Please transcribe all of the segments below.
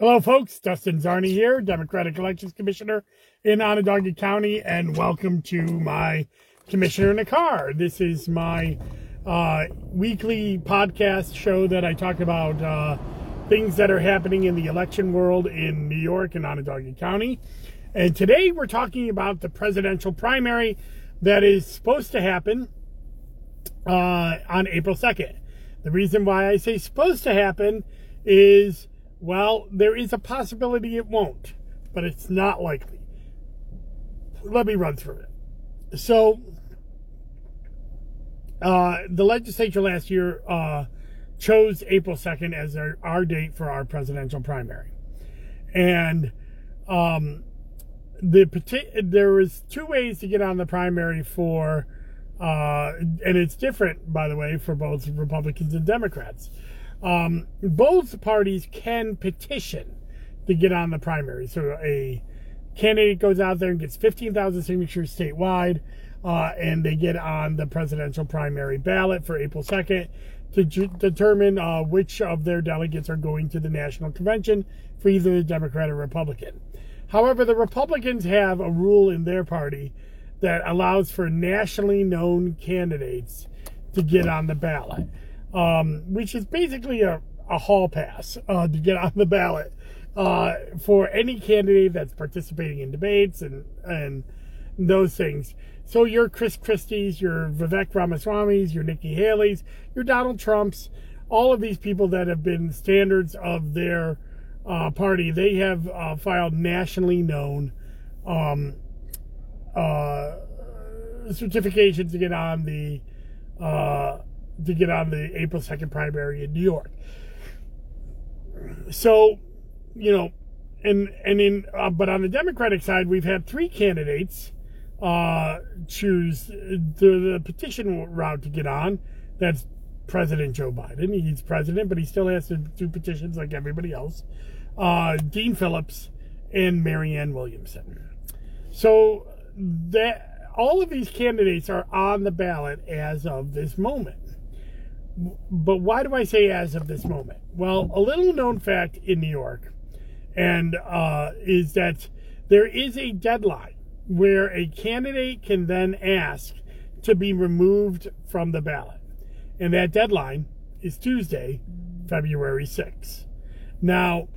Hello, folks. Dustin Czarny here, Democratic Elections Commissioner in Onondaga County, and welcome to my Commissioner in a Car. This is my uh, weekly podcast show that I talk about uh, things that are happening in the election world in New York and Onondaga County. And today we're talking about the presidential primary that is supposed to happen uh, on April 2nd. The reason why I say supposed to happen is well, there is a possibility it won't, but it's not likely. Let me run through it. So, uh, the legislature last year uh, chose April 2nd as our, our date for our presidential primary. And um, the there was two ways to get on the primary for, uh, and it's different, by the way, for both Republicans and Democrats um, both parties can petition to get on the primary. So a candidate goes out there and gets 15,000 signatures statewide, uh, and they get on the presidential primary ballot for April 2nd to ju- determine uh, which of their delegates are going to the national convention for either the Democrat or Republican. However, the Republicans have a rule in their party that allows for nationally known candidates to get on the ballot um, which is basically a, a hall pass uh, to get on the ballot uh, for any candidate that's participating in debates and and those things. So your Chris Christie's, your Vivek Ramaswamy's, your Nikki Haley's, your Donald Trump's, all of these people that have been standards of their uh, party, they have uh, filed nationally known um, uh, certifications to get on the uh, to get on the April 2nd primary in New York. So, you know, and and in uh, but on the Democratic side, we've had three candidates uh, choose the, the petition route to get on. That's President Joe Biden. He's president, but he still has to do petitions like everybody else. Uh, Dean Phillips and Marianne Williamson. So that all of these candidates are on the ballot as of this moment but why do I say as of this moment? Well, a little known fact in New York, and uh, is that there is a deadline where a candidate can then ask to be removed from the ballot, and that deadline is Tuesday, February 6th. Now,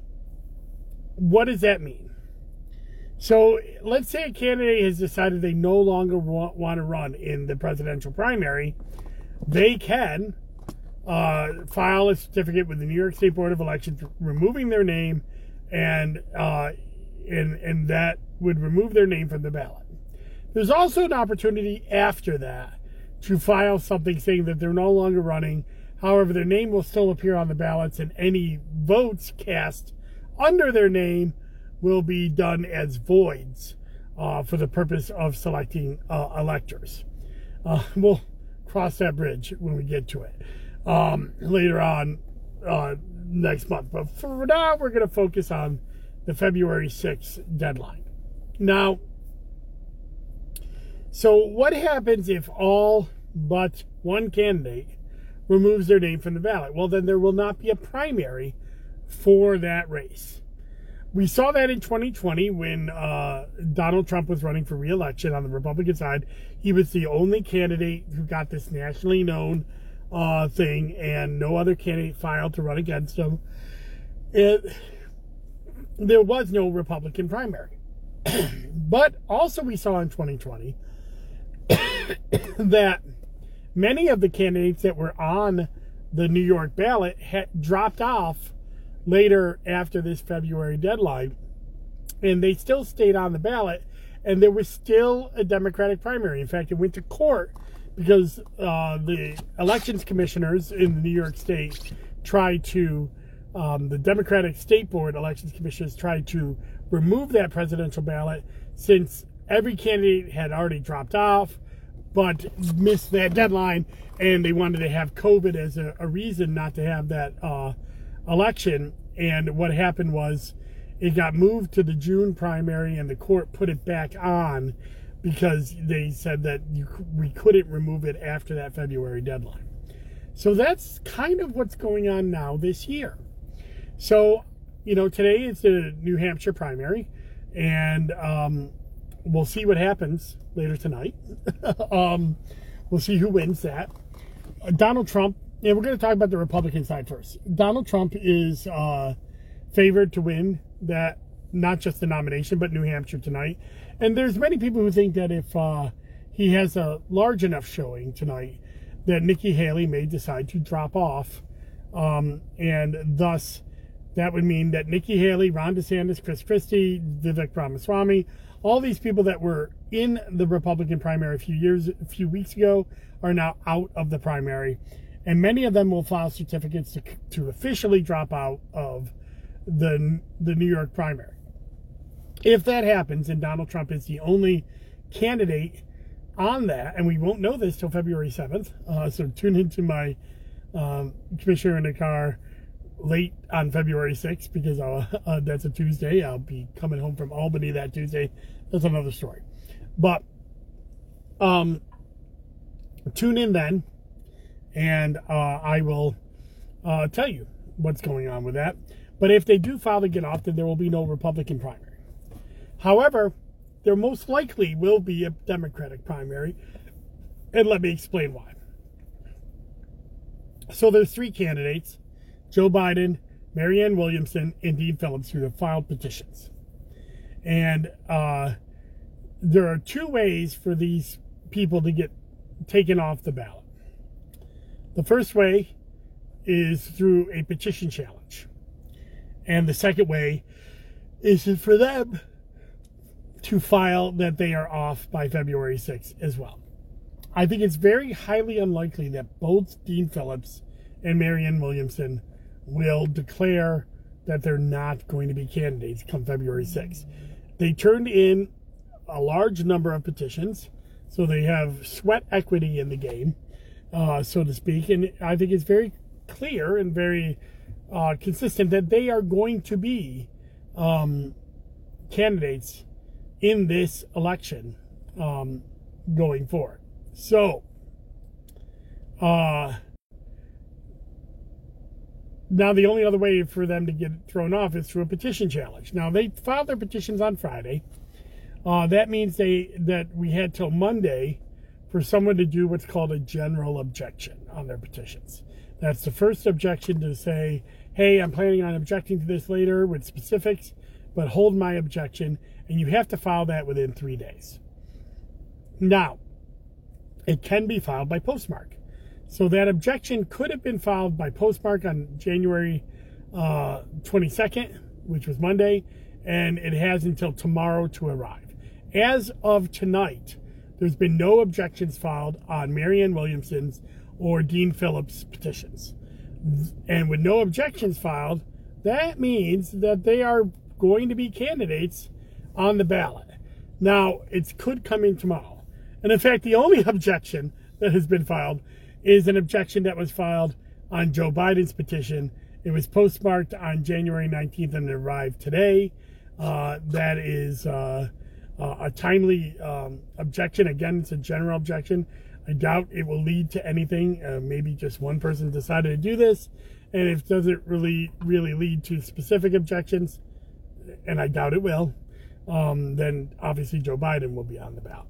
what does that mean? So let's say a candidate has decided they no longer want, want to run in the presidential primary. They can uh, file a certificate with the New York State Board of Elections removing their name, and uh, and and that would remove their name from the ballot. There's also an opportunity after that to file something saying that they're no longer running. However, their name will still appear on the ballots, and any votes cast under their name will be done as voids uh, for the purpose of selecting uh, electors. Uh, we'll cross that bridge when we get to it um, later on uh, next month. But for now, we're going to focus on the February 6th deadline. Now, so what happens if all but one candidate removes their name from the ballot? Well, then there will not be a primary for that race. We saw that in 2020 when uh, Donald Trump was running for reelection on the Republican side. He was the only candidate who got this nationally known uh, thing, and no other candidate filed to run against him. It there was no Republican primary, but also we saw in 2020 that many of the candidates that were on the New York ballot had dropped off later after this February deadline, and they still stayed on the ballot, and there was still a Democratic primary. In fact, it went to court because uh, the elections commissioners in New York State tried to, um, the Democratic State Board elections commissioners tried to remove that presidential ballot since every candidate had already dropped off but missed that deadline and they wanted to have COVID as a, a reason not to have that uh, election. And what happened was it got moved to the June primary and the court put it back on because they said that you, we couldn't remove it after that February deadline. So that's kind of what's going on now this year. So you know, today is the New Hampshire primary, and um, we'll see what happens later tonight. um, we'll see who wins that. Uh, Donald Trump, and we're going to talk about the Republican side first. Donald Trump is uh, favored to win that, not just the nomination, but New Hampshire tonight. And there's many people who think that if uh, he has a large enough showing tonight, that Nikki Haley may decide to drop off, um, and thus that would mean that Nikki Haley, Ron DeSantis, Chris Christie, Vivek Ramaswamy, all these people that were in the Republican primary a few years, a few weeks ago, are now out of the primary, and many of them will file certificates to, to officially drop out of the the New York primary. If that happens, and Donald Trump is the only candidate on that, and we won't know this till February seventh. Uh, so tune into my um, commissioner in the car late on February 6th because uh, that's a Tuesday. I'll be coming home from Albany that Tuesday. That's another story. But um, tune in then, and uh, I will uh, tell you what's going on with that. But if they do to get off, then there will be no Republican primary. However, there most likely will be a Democratic primary, and let me explain why. So there's three candidates Joe Biden, Marianne Williamson, and Dean Phillips, who have filed petitions. And uh, there are two ways for these people to get taken off the ballot. The first way is through a petition challenge. And the second way is for them to file that they are off by February 6th as well. I think it's very highly unlikely that both Dean Phillips and Marianne Williamson will declare that they're not going to be candidates come February 6th. They turned in a large number of petitions, so they have sweat equity in the game, uh, so to speak. And I think it's very clear and very uh, consistent that they are going to be um, candidates in this election um, going forward. So, uh, now, the only other way for them to get thrown off is through a petition challenge. Now, they filed their petitions on Friday. Uh, that means they that we had till Monday for someone to do what's called a general objection on their petitions. That's the first objection to say, hey, I'm planning on objecting to this later with specifics, but hold my objection, and you have to file that within three days. Now, it can be filed by postmark. So that objection could have been filed by postmark on January uh, 22nd, which was Monday, and it has until tomorrow to arrive. As of tonight, there's been no objections filed on Marianne Williamson's or Dean Phillips' petitions. And with no objections filed, that means that they are going to be candidates on the ballot. Now, it could come in tomorrow. And in fact, the only objection that has been filed is an objection that was filed on Joe Biden's petition. It was postmarked on January 19th and it arrived today. Uh, that is uh, uh, a timely um, objection. Again, it's a general objection. I doubt it will lead to anything. Uh, maybe just one person decided to do this, and it doesn't really really lead to specific objections, and I doubt it will, um, then obviously Joe Biden will be on the ballot.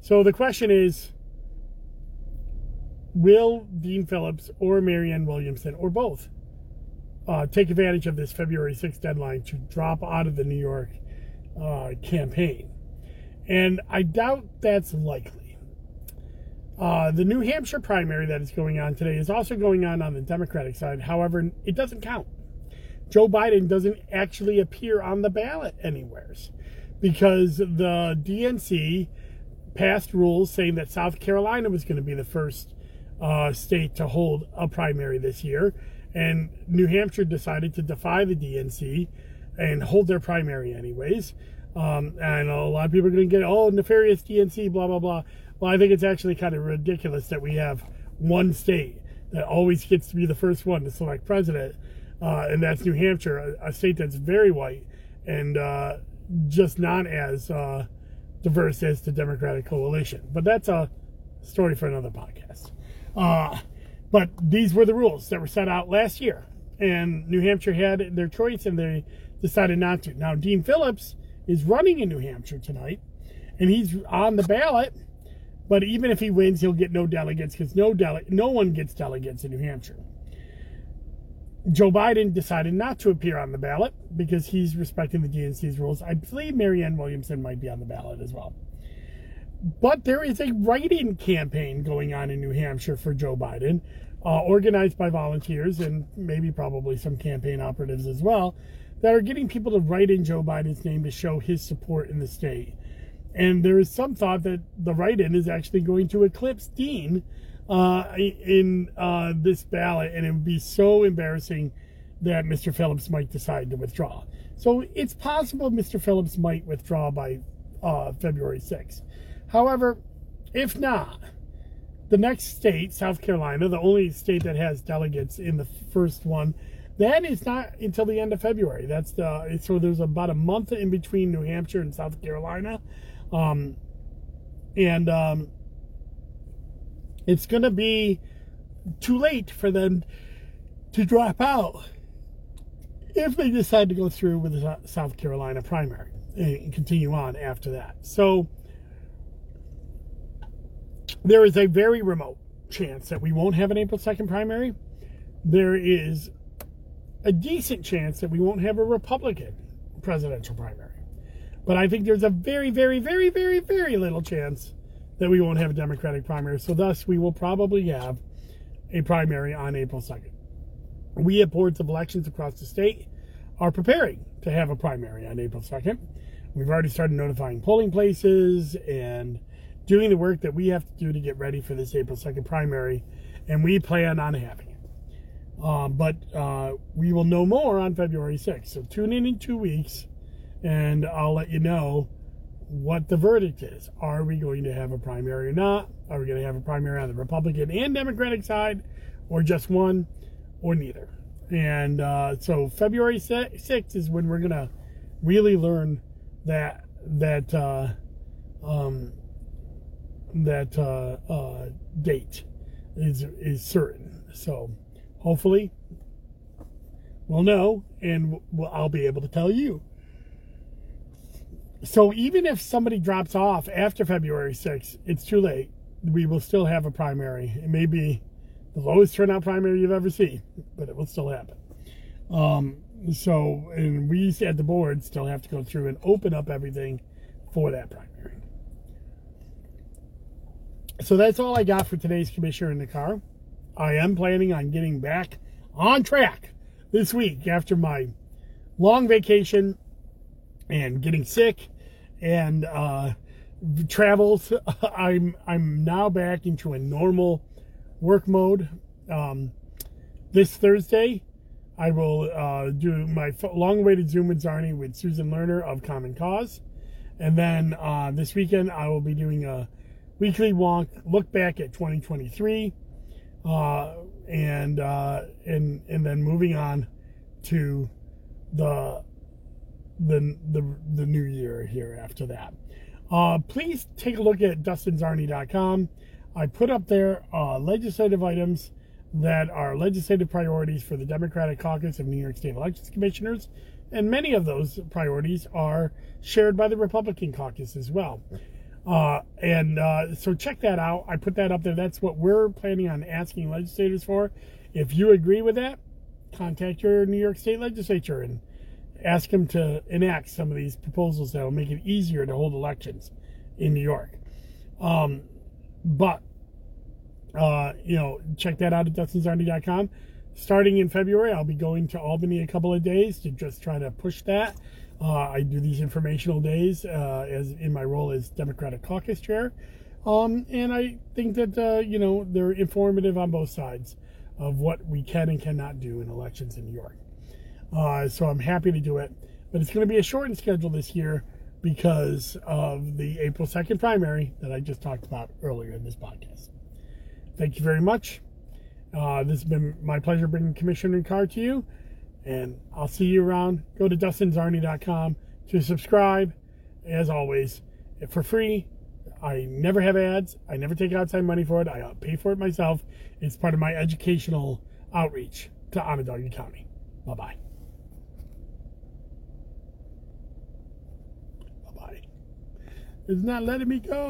So the question is will Dean Phillips or Marianne Williamson or both uh, take advantage of this February 6th deadline to drop out of the New York uh, campaign? And I doubt that's likely. Uh, the New Hampshire primary that is going on today is also going on on the Democratic side. However, it doesn't count. Joe Biden doesn't actually appear on the ballot anywheres because the DNC passed rules saying that South Carolina was going to be the first uh, state to hold a primary this year. And New Hampshire decided to defy the DNC and hold their primary anyways. Um, and a lot of people are going to get, oh, nefarious DNC, blah, blah, blah. Well, I think it's actually kind of ridiculous that we have one state that always gets to be the first one to select president, uh, and that's New Hampshire, a, a, state that's very white and uh, just not as uh, diverse as the Democratic coalition. But that's a story for another podcast. Uh, but these were the rules that were set out last year. and New Hampshire had their choice and they decided not to. Now, Dean Phillips is running in New Hampshire tonight, and he's on the ballot. But even if he wins, he'll get no delegates because no dele- no one gets delegates in New Hampshire. Joe Biden decided not to appear on the ballot because he's respecting the DNC's rules. I believe Marianne Williamson might be on the ballot as well. But there is a write in campaign going on in New Hampshire for Joe Biden, uh, organized by volunteers and maybe probably some campaign operatives as well, that are getting people to write in Joe Biden's name to show his support in the state. And there is some thought that the write in is actually going to eclipse Dean uh, in uh, this ballot, and it would be so embarrassing that Mr. Phillips might decide to withdraw. So it's possible Mr. Phillips might withdraw by uh, February 6th. However, if not, the next state, South Carolina, the only state that has delegates in the first one, that is not until the end of February. That's the so there's about a month in between New Hampshire and South Carolina, um, and um, it's going to be too late for them to drop out if they decide to go through with the South Carolina primary and continue on after that. So there is a very remote chance that we won't have an April 2nd primary. There is a decent chance that we won't have a Republican presidential primary. But I think there's a very, very, very, very, very little chance that we won't have a Democratic primary. So, thus, we will probably have a primary on April 2nd. We at boards of elections across the state are preparing to have a primary on April 2nd. We've already started notifying polling places and doing the work that we have to do to get ready for this April 2nd primary, and we plan on having it. Uh, but uh, we will know more on February 6th. So tune in in two weeks, and I'll let you know what the verdict is. Are we going to have a primary or not? Are we going to have a primary on the Republican and Democratic side, or just one, or neither? And uh, so February 6th is when we're going to really learn that that uh, um, that uh, uh, date is is certain. So hopefully we'll know, and I'll be able to tell you so even if somebody drops off after February 6th, it's too late. We will still have a primary. It may be the lowest turnout primary you've ever seen, but it will still happen. Um, so, and we at the board still have to go through and open up everything for that primary. So that's all I got for today's commissioner in the car. I am planning on getting back on track this week after my long vacation and getting sick and uh, travels. I'm I'm now back into a normal work mode. Um, this Thursday, I will uh, do my long-awaited Zoom with Czarny with Susan Lerner of Common Cause, and then uh, this weekend I will be doing a weekly walk look back at 2023, uh, and uh, and and then moving on to the the the, the new year here after that. Uh, please take a look at dustinczarny.com. I put up there uh, legislative items that are legislative priorities for the Democratic Caucus of New York State Elections Commissioners, and many of those priorities are shared by the Republican caucus as well. Uh, and uh, so check that out. I put that up there. That's what we're planning on asking legislators for. If you agree with that, contact your New York State legislature and ask him to enact some of these proposals that will make it easier to hold elections in New York. Um, but, uh, you know, check that out at dustinczarny.com. Starting in February, I'll be going to Albany a couple of days to just try to push that. Uh, I do these informational days uh, as in my role as Democratic Caucus Chair. Um, and I think that, uh, you know, they're informative on both sides of what we can and cannot do in elections in New York. Uh, so I'm happy to do it. But it's going to be a shortened schedule this year because of the April 2nd primary that I just talked about earlier in this podcast. Thank you very much. Uh, this has been my pleasure bringing Commissioner Carr to you. And I'll see you around. Go to dustinczarny.com to subscribe, as always, for free. I never have ads. I never take outside money for it. I pay for it myself. It's part of my educational outreach to Onondaga County. Bye bye. It's not letting me go.